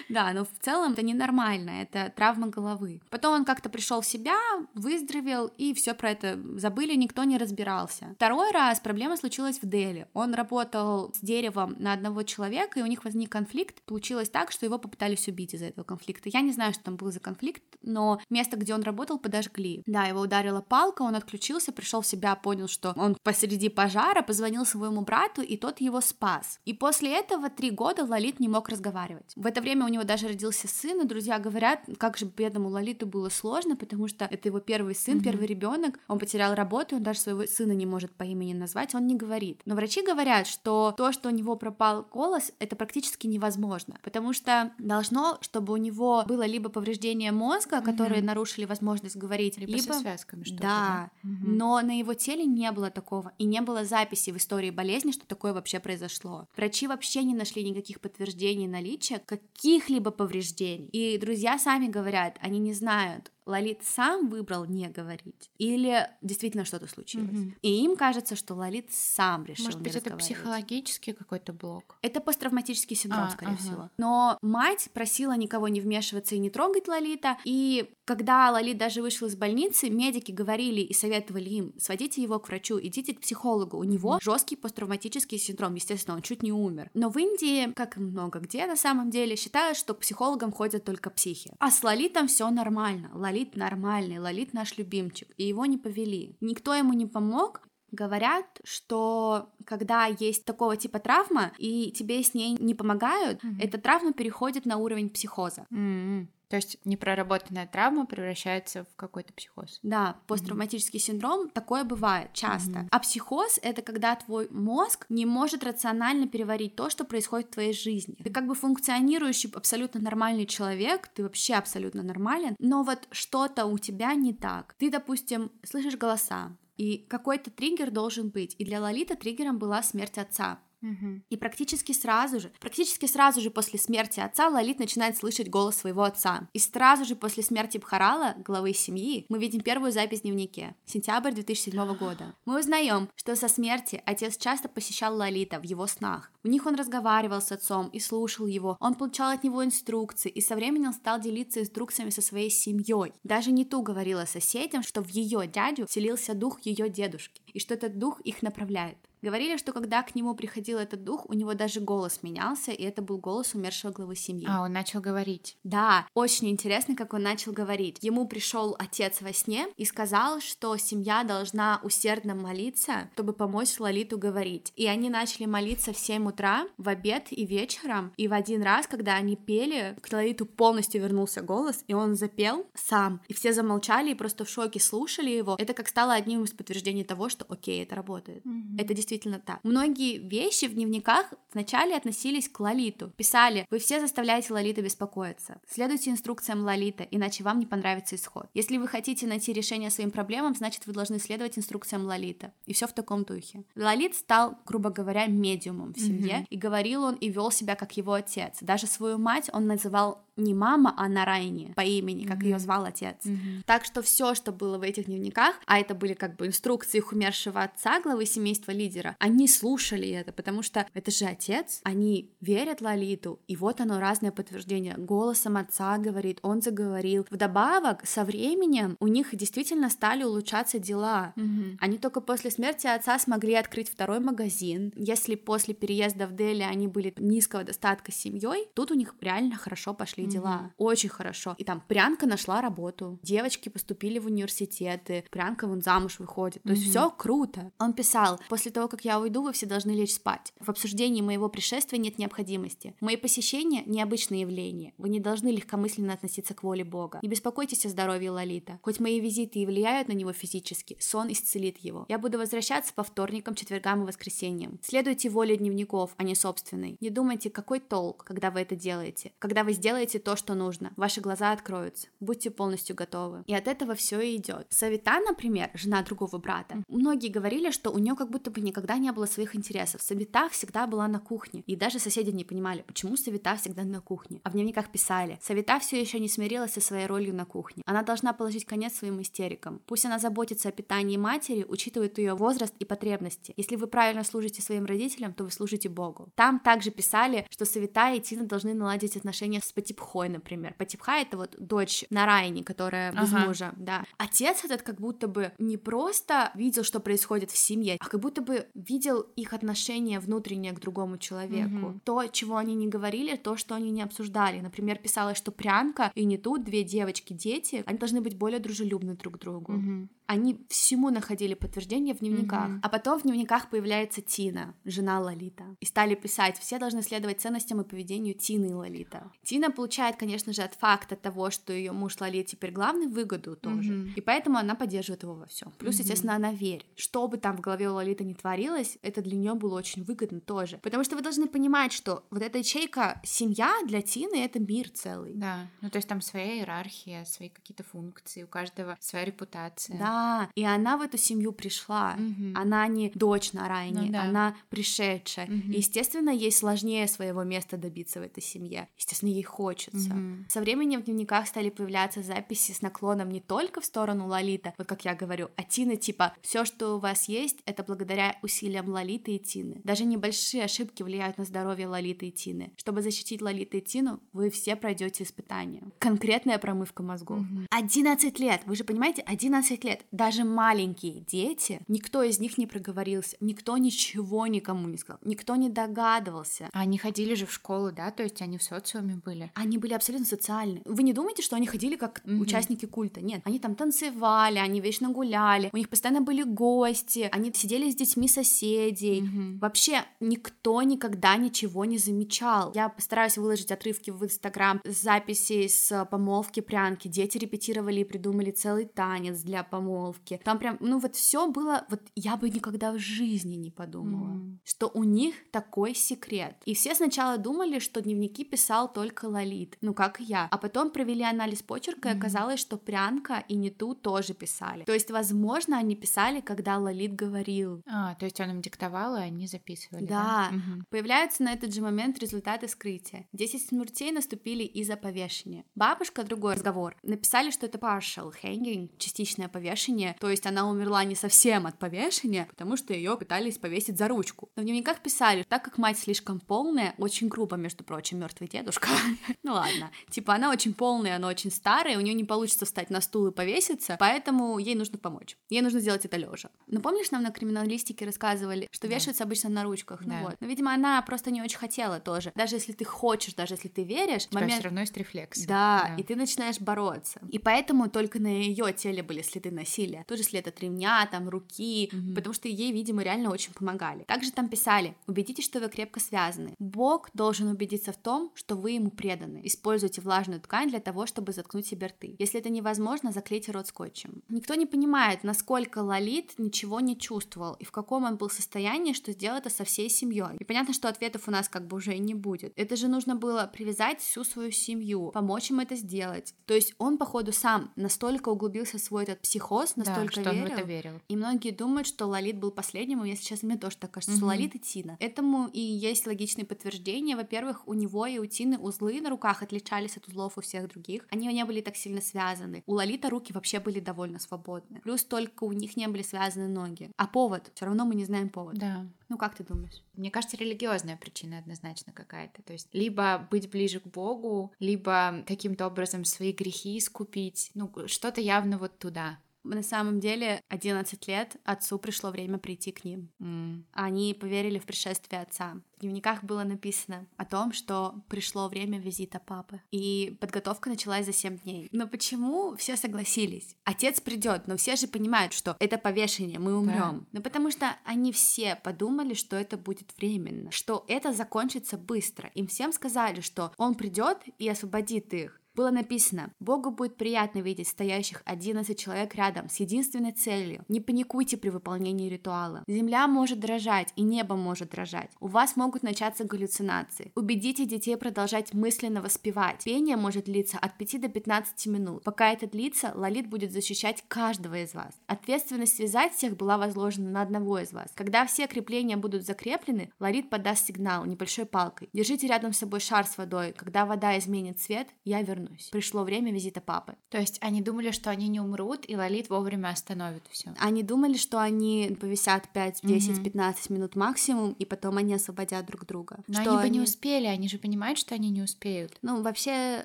Да, но в целом это ненормально, это травма головы. Потом он как-то пришел в себя, выздоровел, и все про это забыли, никто не разбирался. Второй раз проблема случилась в Дели. Он работал с деревом на одного человека, и у них возник конфликт. Получилось так, что его попытались убить из-за этого конфликта. Я не знаю, что там был за конфликт, но место, где он работал, подожгли. Да, его ударила палка, он отключился, пришел в себя, понял, что он посреди пожара, позвонил своему брату, и тот его спас. И после этого три года Лолит не мог разговаривать. В это время у него даже родился сын, и друзья говорят, как же бедному Лолиту было сложно, потому что это его первый сын, mm-hmm. первый ребенок, он потерял работу, он даже своего сына не может по имени назвать, он не говорит. Но врачи говорят, что то, что у него пропал голос, это практически невозможно, потому что должно, чтобы у него было либо повреждение мозга, которые mm-hmm. нарушили возможность говорить, либо, либо... со связками что-то. Да, да? Mm-hmm. но на его теле не было такого, и не было записи в истории болезни, что такое вообще произошло. Врачи вообще не нашли никаких подтверждений наличия каких-либо повреждений. И друзья сами говорят, они не знают, Лолит сам выбрал не говорить, или действительно что-то случилось. Mm-hmm. И им кажется, что Лолит сам решил Может не быть, это психологический какой-то блок? Это посттравматический синдром, а, скорее ага. всего. Но мать просила никого не вмешиваться и не трогать Лолита, и когда Лолит даже вышел из больницы, медики говорили и советовали им, сводите его к врачу, идите к психологу, у него жесткий посттравматический синдром, естественно, он чуть не умер. Но в Индии, как и много где на самом деле, считают, что к психологам ходят только психи. А с Лолитом все нормально. Лолит нормальный, Лолит наш любимчик, и его не повели. Никто ему не помог, Говорят, что когда есть такого типа травма, и тебе с ней не помогают, mm-hmm. эта травма переходит на уровень психоза. Mm-hmm. То есть непроработанная травма превращается в какой-то психоз. Да, посттравматический mm-hmm. синдром такое бывает часто. Mm-hmm. А психоз это когда твой мозг не может рационально переварить то, что происходит в твоей жизни. Ты как бы функционирующий абсолютно нормальный человек, ты вообще абсолютно нормален, но вот что-то у тебя не так. Ты, допустим, слышишь голоса, и какой-то триггер должен быть. И для Лолиты триггером была смерть отца. Угу. И практически сразу же, практически сразу же после смерти отца Лолит начинает слышать голос своего отца. И сразу же после смерти Бхарала, главы семьи, мы видим первую запись в дневнике, сентябрь 2007 года. Мы узнаем, что со смерти отец часто посещал Лолита в его снах. В них он разговаривал с отцом и слушал его, он получал от него инструкции и со временем стал делиться инструкциями со своей семьей. Даже не ту говорила соседям, что в ее дядю селился дух ее дедушки, и что этот дух их направляет. Говорили, что когда к нему приходил этот дух, у него даже голос менялся, и это был голос умершего главы семьи. А, он начал говорить. Да, очень интересно, как он начал говорить. Ему пришел отец во сне и сказал, что семья должна усердно молиться, чтобы помочь Лолиту говорить. И они начали молиться в 7 утра, в обед и вечером. И в один раз, когда они пели, к Лолиту полностью вернулся голос, и он запел сам. И все замолчали и просто в шоке слушали его. Это как стало одним из подтверждений того, что окей, это работает. Mm-hmm. Это действительно действительно так. Многие вещи в дневниках вначале относились к Лолиту. Писали, вы все заставляете Лолита беспокоиться. Следуйте инструкциям Лолита, иначе вам не понравится исход. Если вы хотите найти решение своим проблемам, значит вы должны следовать инструкциям Лолита. И все в таком духе. Лолит стал, грубо говоря, медиумом в семье, mm-hmm. и говорил он и вел себя как его отец. Даже свою мать он называл не мама, а Нарайни по имени, как mm-hmm. ее звал отец. Mm-hmm. Так что все, что было в этих дневниках, а это были как бы инструкции их умершего отца, главы семейства лидера, они слушали это, потому что это же отец, они верят Лолиту, и вот оно разное подтверждение. Голосом отца говорит, он заговорил. Вдобавок, со временем у них действительно стали улучшаться дела. Mm-hmm. Они только после смерти отца смогли открыть второй магазин. Если после переезда в Дели они были низкого достатка семьей, тут у них реально хорошо пошли дела. Очень хорошо. И там Прянка нашла работу, девочки поступили в университеты, Прянка вон замуж выходит. То есть все круто. Он писал, после того, как я уйду, вы все должны лечь спать. В обсуждении моего пришествия нет необходимости. Мои посещения — необычное явление. Вы не должны легкомысленно относиться к воле Бога. Не беспокойтесь о здоровье Лолита. Хоть мои визиты и влияют на него физически, сон исцелит его. Я буду возвращаться по вторникам, четвергам и воскресеньям. Следуйте воле дневников, а не собственной. Не думайте, какой толк, когда вы это делаете. Когда вы сделаете делайте то, что нужно. Ваши глаза откроются. Будьте полностью готовы. И от этого все и идет. Савита, например, жена другого брата, многие говорили, что у нее как будто бы никогда не было своих интересов. Савита всегда была на кухне. И даже соседи не понимали, почему Савита всегда на кухне. А в дневниках писали, Савита все еще не смирилась со своей ролью на кухне. Она должна положить конец своим истерикам. Пусть она заботится о питании матери, учитывает ее возраст и потребности. Если вы правильно служите своим родителям, то вы служите Богу. Там также писали, что Савита и Тина должны наладить отношения с Потипхой, например. Потипха — это вот дочь Нарайни, которая без ага. мужа, да. Отец этот как будто бы не просто видел, что происходит в семье, а как будто бы видел их отношение внутреннее к другому человеку. Угу. То, чего они не говорили, то, что они не обсуждали. Например, писалось, что Прянка и не тут две девочки, дети, они должны быть более дружелюбны друг к другу. Угу они всему находили подтверждение в дневниках. Mm-hmm. А потом в дневниках появляется Тина, жена Лолита. И стали писать, все должны следовать ценностям и поведению Тины и Лолита. Тина получает, конечно же, от факта того, что ее муж Лолит теперь главный выгоду тоже. Mm-hmm. И поэтому она поддерживает его во всем. Плюс, mm-hmm. естественно, она верит. Что бы там в голове у Лолита не творилось, это для нее было очень выгодно тоже. Потому что вы должны понимать, что вот эта ячейка семья для Тины это мир целый. Да. Ну, то есть там своя иерархия, свои какие-то функции, у каждого своя репутация. Да, и она в эту семью пришла. Угу. Она не дочь на Райне, ну, да. она пришедшая. Угу. И, естественно, ей сложнее своего места добиться в этой семье. Естественно, ей хочется. Угу. Со временем в дневниках стали появляться записи с наклоном не только в сторону Лолита, вот как я говорю, а Тины типа все, что у вас есть, это благодаря усилиям Лолиты и Тины. Даже небольшие ошибки влияют на здоровье Лолиты и Тины. Чтобы защитить Лолиту и Тину, вы все пройдете испытания. Конкретная промывка мозгов. Угу. 11 лет, вы же понимаете, 11 лет даже маленькие дети, никто из них не проговорился, никто ничего никому не сказал, никто не догадывался. Они ходили же в школу, да, то есть они в социуме были? Они были абсолютно социальны. Вы не думаете, что они ходили как mm-hmm. участники культа? Нет, они там танцевали, они вечно гуляли, у них постоянно были гости, они сидели с детьми соседей. Mm-hmm. Вообще никто никогда ничего не замечал. Я постараюсь выложить отрывки в Инстаграм с записей с помолвки прянки. Дети репетировали и придумали целый танец для помолвки помолвки. Там прям, ну вот все было, вот я бы никогда в жизни не подумала, mm. что у них такой секрет. И все сначала думали, что дневники писал только Лолит, ну как и я. А потом провели анализ почерка, mm. и оказалось, что Прянка и Нету тоже писали. То есть, возможно, они писали, когда Лолит говорил. А, то есть он им диктовал, и они записывали. Да. да? Угу. Появляются на этот же момент результаты скрытия. Десять смертей наступили из-за повешения. Бабушка, другой разговор, написали, что это partial hanging, частичное повешение, повешения, то есть она умерла не совсем от повешения, потому что ее пытались повесить за ручку. Но в дневниках писали, так как мать слишком полная, очень грубо, между прочим, мертвый дедушка. ну ладно, типа она очень полная, она очень старая, у нее не получится встать на стул и повеситься, поэтому ей нужно помочь. Ей нужно сделать это лежа. Но помнишь, нам на криминалистике рассказывали, что да. вешаются обычно на ручках? Ну вот. Но, видимо, она просто не очень хотела тоже. Даже если ты хочешь, даже если ты веришь, У момент... все равно есть рефлекс. Да, да, и ты начинаешь бороться. И поэтому только на ее теле были следы насилия насилия. Тоже след от ремня, там, руки, mm-hmm. потому что ей, видимо, реально очень помогали. Также там писали, убедитесь, что вы крепко связаны. Бог должен убедиться в том, что вы ему преданы. Используйте влажную ткань для того, чтобы заткнуть себе рты. Если это невозможно, заклейте рот скотчем. Никто не понимает, насколько Лолит ничего не чувствовал и в каком он был состоянии, что сделал это со всей семьей. И понятно, что ответов у нас как бы уже и не будет. Это же нужно было привязать всю свою семью, помочь им это сделать. То есть он, походу, сам настолько углубился в свой этот психоз, Христос настолько да, что верил. Он в это верил. И многие думают, что Лолит был последним, и если честно, мне тоже так кажется, угу. что Лолит и Тина. Этому и есть логичные подтверждения. Во-первых, у него и у Тины узлы на руках отличались от узлов у всех других. Они не были так сильно связаны. У Лолита руки вообще были довольно свободны. Плюс только у них не были связаны ноги. А повод? Все равно мы не знаем повод. Да. Ну, как ты думаешь? Мне кажется, религиозная причина однозначно какая-то. То есть либо быть ближе к Богу, либо каким-то образом свои грехи искупить. Ну, что-то явно вот туда. На самом деле, 11 лет отцу пришло время прийти к ним. Mm. Они поверили в пришествие отца. В дневниках было написано о том, что пришло время визита папы. И подготовка началась за 7 дней. Но почему все согласились? Отец придет, но все же понимают, что это повешение, мы умрем. Да. Ну потому что они все подумали, что это будет временно, что это закончится быстро. Им всем сказали, что он придет и освободит их было написано, Богу будет приятно видеть стоящих 11 человек рядом с единственной целью. Не паникуйте при выполнении ритуала. Земля может дрожать, и небо может дрожать. У вас могут начаться галлюцинации. Убедите детей продолжать мысленно воспевать. Пение может длиться от 5 до 15 минут. Пока это длится, Лолит будет защищать каждого из вас. Ответственность связать всех была возложена на одного из вас. Когда все крепления будут закреплены, Лолит подаст сигнал небольшой палкой. Держите рядом с собой шар с водой. Когда вода изменит цвет, я вернусь вернусь. Пришло время визита папы. То есть они думали, что они не умрут, и Лолит вовремя остановит все. Они думали, что они повисят 5, 10, угу. 15 минут максимум, и потом они освободят друг друга. Но что они бы они... не успели, они же понимают, что они не успеют. Ну, вообще,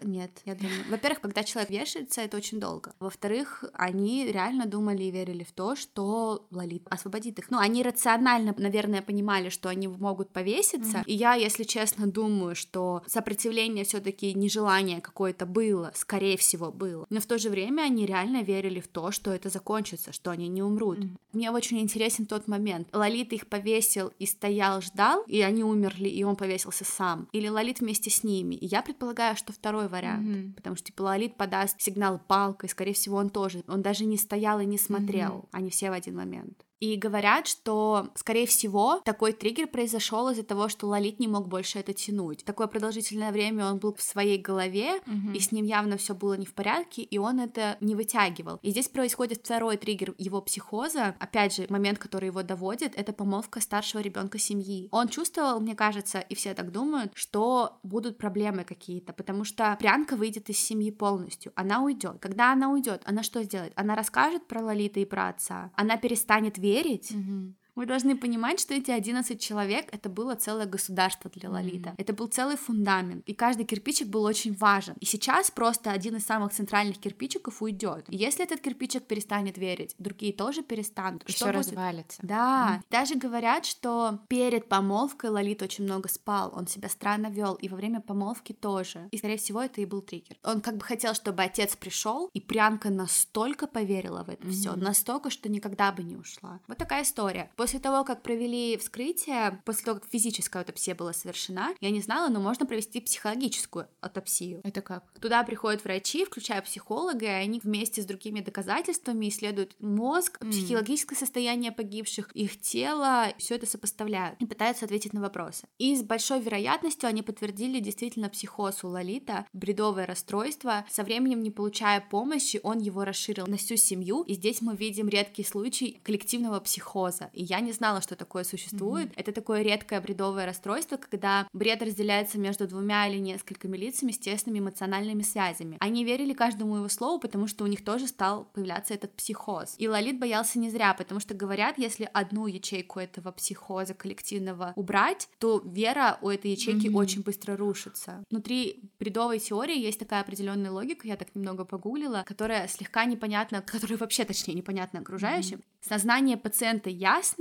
нет, я думаю. Во-первых, когда человек вешается, это очень долго. Во-вторых, они реально думали и верили в то, что Лолит освободит их. Ну, они рационально, наверное, понимали, что они могут повеситься. Mm-hmm. И я, если честно, думаю, что сопротивление все-таки нежелание какое-то было, скорее всего, было. Но в то же время они реально верили в то, что это закончится, что они не умрут. Mm-hmm. Мне очень интересен тот момент. Лолит их повесил и стоял, ждал, и они умерли, и он повесился сам. Или Лолит вместе с ними. И я предполагаю, что второй вариант. Mm-hmm. Потому что, типа, Лолит подаст сигнал палкой, скорее всего, он тоже. Он даже не стоял и не смотрел. Mm-hmm. Они все в один момент. И говорят, что, скорее всего, такой триггер произошел из-за того, что Лолит не мог больше это тянуть. Такое продолжительное время он был в своей голове, угу. и с ним явно все было не в порядке, и он это не вытягивал. И здесь происходит второй триггер его психоза. Опять же, момент, который его доводит, это помолвка старшего ребенка семьи. Он чувствовал, мне кажется, и все так думают, что будут проблемы какие-то, потому что Прянка выйдет из семьи полностью. Она уйдет. Когда она уйдет, она что сделает? Она расскажет про Лолита и про отца. Она перестанет верить угу. Вы должны понимать, что эти 11 человек — это было целое государство для Лолита. Mm-hmm. Это был целый фундамент, и каждый кирпичик был очень важен. И сейчас просто один из самых центральных кирпичиков уйдет. Если этот кирпичик перестанет верить, другие тоже перестанут. И будет? развалится. Да. Mm-hmm. Даже говорят, что перед помолвкой Лолит очень много спал, он себя странно вел, и во время помолвки тоже. И, скорее всего, это и был триггер. Он как бы хотел, чтобы отец пришел, и Прянка настолько поверила в это mm-hmm. все, настолько, что никогда бы не ушла. Вот такая история. После того, как провели вскрытие, после того, как физическая аутопсия была совершена, я не знала, но можно провести психологическую аутопсию. Это как? Туда приходят врачи, включая психолога, и они вместе с другими доказательствами исследуют мозг, mm. психологическое состояние погибших, их тело, все это сопоставляют и пытаются ответить на вопросы. И с большой вероятностью они подтвердили действительно психоз у Лолита, бредовое расстройство. Со временем, не получая помощи, он его расширил на всю семью, и здесь мы видим редкий случай коллективного психоза. И я не знала, что такое существует. Mm-hmm. Это такое редкое бредовое расстройство, когда бред разделяется между двумя или несколькими лицами с тесными эмоциональными связями. Они верили каждому его слову, потому что у них тоже стал появляться этот психоз. И Лолит боялся не зря, потому что говорят, если одну ячейку этого психоза коллективного убрать, то вера у этой ячейки mm-hmm. очень быстро рушится. Внутри бредовой теории есть такая определенная логика, я так немного погуглила, которая слегка непонятна, которая вообще, точнее, непонятна окружающим. Mm-hmm. Сознание пациента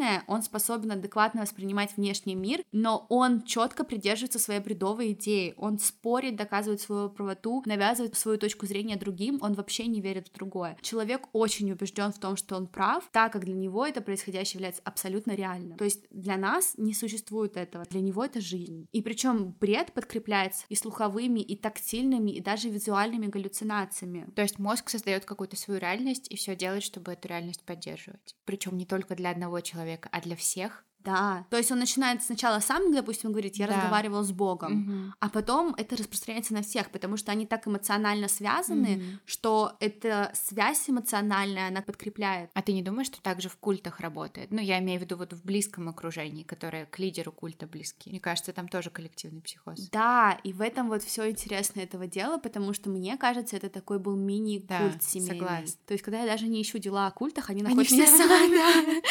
ясное, он способен адекватно воспринимать внешний мир, но он четко придерживается своей бредовой идеи. Он спорит, доказывает свою правоту, навязывает свою точку зрения другим, он вообще не верит в другое. Человек очень убежден в том, что он прав, так как для него это происходящее является абсолютно реальным. То есть для нас не существует этого, для него это жизнь. И причем бред подкрепляется и слуховыми, и тактильными, и даже визуальными галлюцинациями. То есть мозг создает какую-то свою реальность и все делает, чтобы эту реальность поддерживать причем не только для одного человека, а для всех. Да, то есть он начинает сначала сам, допустим, говорить, я да. разговаривал с Богом, угу. а потом это распространяется на всех, потому что они так эмоционально связаны, угу. что эта связь эмоциональная, она подкрепляет. А ты не думаешь, что так же в культах работает? Ну, я имею в виду вот в близком окружении, которое к лидеру культа близки. Мне кажется, там тоже коллективный психоз. Да, и в этом вот все интересно этого дела, потому что мне кажется, это такой был мини-культ да, семейный. Согласна. То есть, когда я даже не ищу дела о культах, они, они находятся все сами.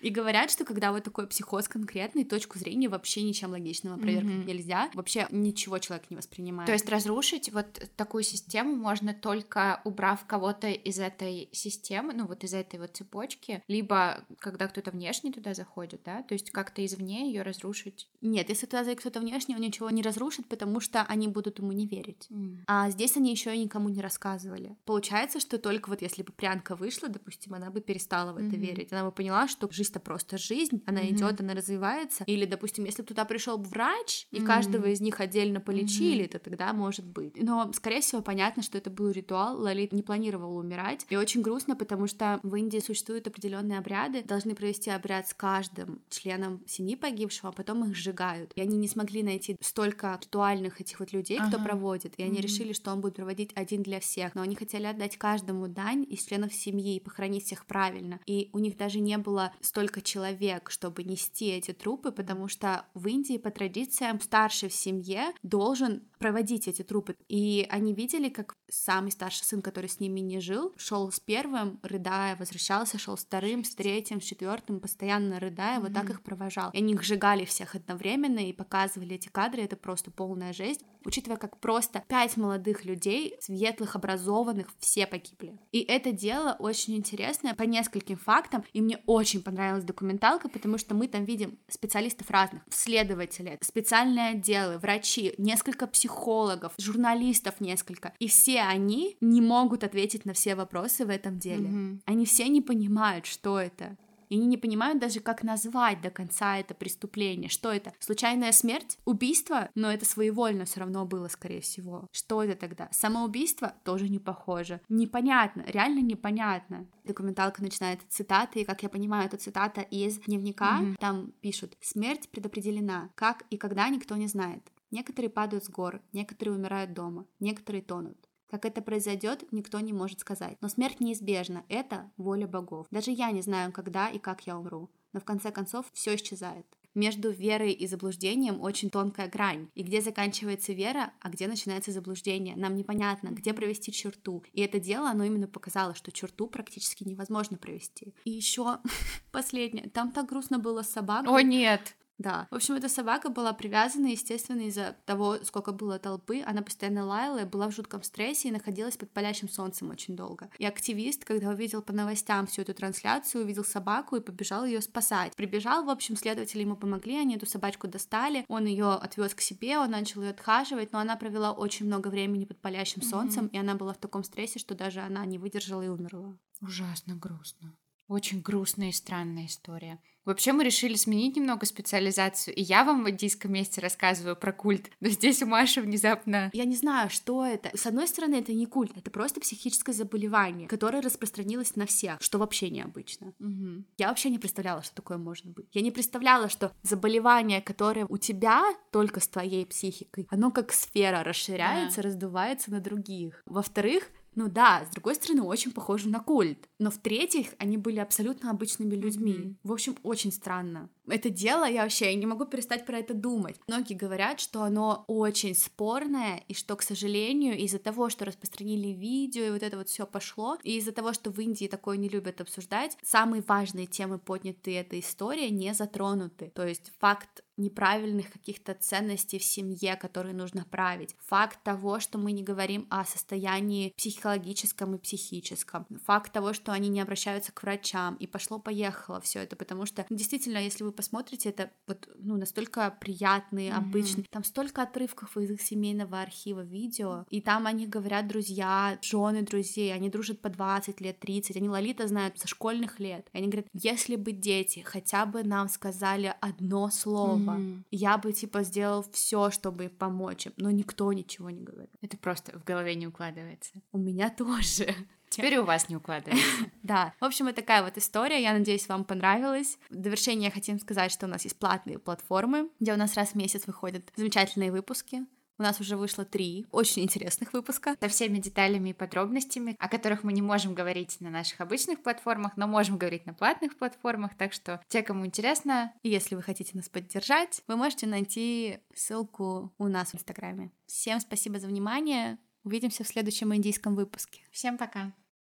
И говорят, что когда вот такой психоз конкретный, точку зрения вообще ничем логичным опровергнуть mm-hmm. нельзя. Вообще ничего человек не воспринимает. То есть разрушить вот такую систему можно только убрав кого-то из этой системы, ну вот из этой вот цепочки, либо когда кто-то внешний туда заходит, да, то есть как-то извне ее разрушить. Нет, если туда зайдет кто-то внешний, он ничего не разрушит, потому что они будут ему не верить. Mm. А здесь они еще и никому не рассказывали. Получается, что только вот если бы прянка вышла, допустим, она бы перестала в это mm-hmm. верить. Она бы поняла, что жизнь-то просто жизнь, она mm-hmm. Идет, она развивается. Или, допустим, если туда пришел врач, и каждого из них отдельно полечили, то тогда может быть. Но, скорее всего, понятно, что это был ритуал. Лолит не планировала умирать. И очень грустно, потому что в Индии существуют определенные обряды. Должны провести обряд с каждым членом семьи погибшего, а потом их сжигают. И они не смогли найти столько ритуальных этих вот людей, ага. кто проводит. И они mm-hmm. решили, что он будет проводить один для всех. Но они хотели отдать каждому дань из членов семьи и похоронить всех правильно. И у них даже не было столько человек, чтобы нести эти трупы, потому что в Индии по традициям старший в семье должен проводить эти трупы. И они видели, как самый старший сын, который с ними не жил, шел с первым, рыдая, возвращался, шел с вторым, с третьим, с четвертым, постоянно рыдая, mm-hmm. вот так их провожал. И они их сжигали всех одновременно и показывали эти кадры, это просто полная жесть. Учитывая, как просто пять молодых людей, светлых, образованных, все погибли. И это дело очень интересное по нескольким фактам, и мне очень понравилась документалка, потому что мы там видим специалистов разных, следователи, специальные отделы, врачи, несколько психологов, журналистов несколько, и все они не могут ответить на все вопросы в этом деле. Mm-hmm. Они все не понимают, что это. И они не понимают даже, как назвать до конца это преступление. Что это? Случайная смерть? Убийство? Но это своевольно все равно было, скорее всего. Что это тогда? Самоубийство? Тоже не похоже. Непонятно, реально непонятно. Документалка начинается цитаты, и, как я понимаю, это цитата из дневника. Mm-hmm. Там пишут «Смерть предопределена. Как и когда никто не знает. Некоторые падают с гор, некоторые умирают дома, некоторые тонут. Как это произойдет, никто не может сказать. Но смерть неизбежна, это воля богов. Даже я не знаю, когда и как я умру. Но в конце концов все исчезает. Между верой и заблуждением очень тонкая грань. И где заканчивается вера, а где начинается заблуждение, нам непонятно, где провести черту. И это дело, оно именно показало, что черту практически невозможно провести. И еще последнее. Там так грустно было с собакой. О, нет! Да. В общем, эта собака была привязана, естественно, из-за того, сколько было толпы. Она постоянно лаяла, была в жутком стрессе и находилась под палящим солнцем очень долго. И активист, когда увидел по новостям всю эту трансляцию, увидел собаку и побежал ее спасать. Прибежал, в общем, следователи ему помогли, они эту собачку достали, он ее отвез к себе, он начал ее отхаживать, но она провела очень много времени под палящим mm-hmm. солнцем, и она была в таком стрессе, что даже она не выдержала и умерла. Ужасно грустно. Очень грустная и странная история. Вообще мы решили сменить немного специализацию, и я вам в индийском месте рассказываю про культ, но здесь у Маши внезапно... Я не знаю, что это. С одной стороны, это не культ, это просто психическое заболевание, которое распространилось на всех, что вообще необычно. Угу. Я вообще не представляла, что такое может быть. Я не представляла, что заболевание, которое у тебя только с твоей психикой, оно как сфера расширяется, да. раздувается на других. Во-вторых, ну да, с другой стороны, очень похоже на культ. Но в-третьих, они были абсолютно обычными людьми. Mm-hmm. В общем, очень странно. Это дело, я вообще не могу перестать про это думать. Многие говорят, что оно очень спорное, и что, к сожалению, из-за того, что распространили видео, и вот это вот все пошло, и из-за того, что в Индии такое не любят обсуждать, самые важные темы, поднятые этой истории, не затронуты. То есть факт неправильных каких-то ценностей в семье, которые нужно править. Факт того, что мы не говорим о состоянии психологическом и психическом. Факт того, что они не обращаются к врачам. И пошло-поехало все это, потому что действительно, если вы посмотрите, это вот ну, настолько приятные, mm-hmm. обычные. Там столько отрывков из их семейного архива видео, и там они говорят друзья, жены друзей, они дружат по 20 лет, 30, они Лолита знают со школьных лет. И они говорят, если бы дети хотя бы нам сказали одно слово, mm-hmm. я бы типа сделал все, чтобы помочь им, но никто ничего не говорит. Это просто в голове не укладывается. У меня тоже. Теперь у вас не укладывается. Да. В общем, вот такая вот история. Я надеюсь, вам понравилась. В довершение хотим сказать, что у нас есть платные платформы, где у нас раз в месяц выходят замечательные выпуски. У нас уже вышло три очень интересных выпуска. Со всеми деталями и подробностями, о которых мы не можем говорить на наших обычных платформах, но можем говорить на платных платформах. Так что те, кому интересно, и если вы хотите нас поддержать, вы можете найти ссылку у нас в Инстаграме. Всем спасибо за внимание. Увидимся в следующем индийском выпуске. Всем пока.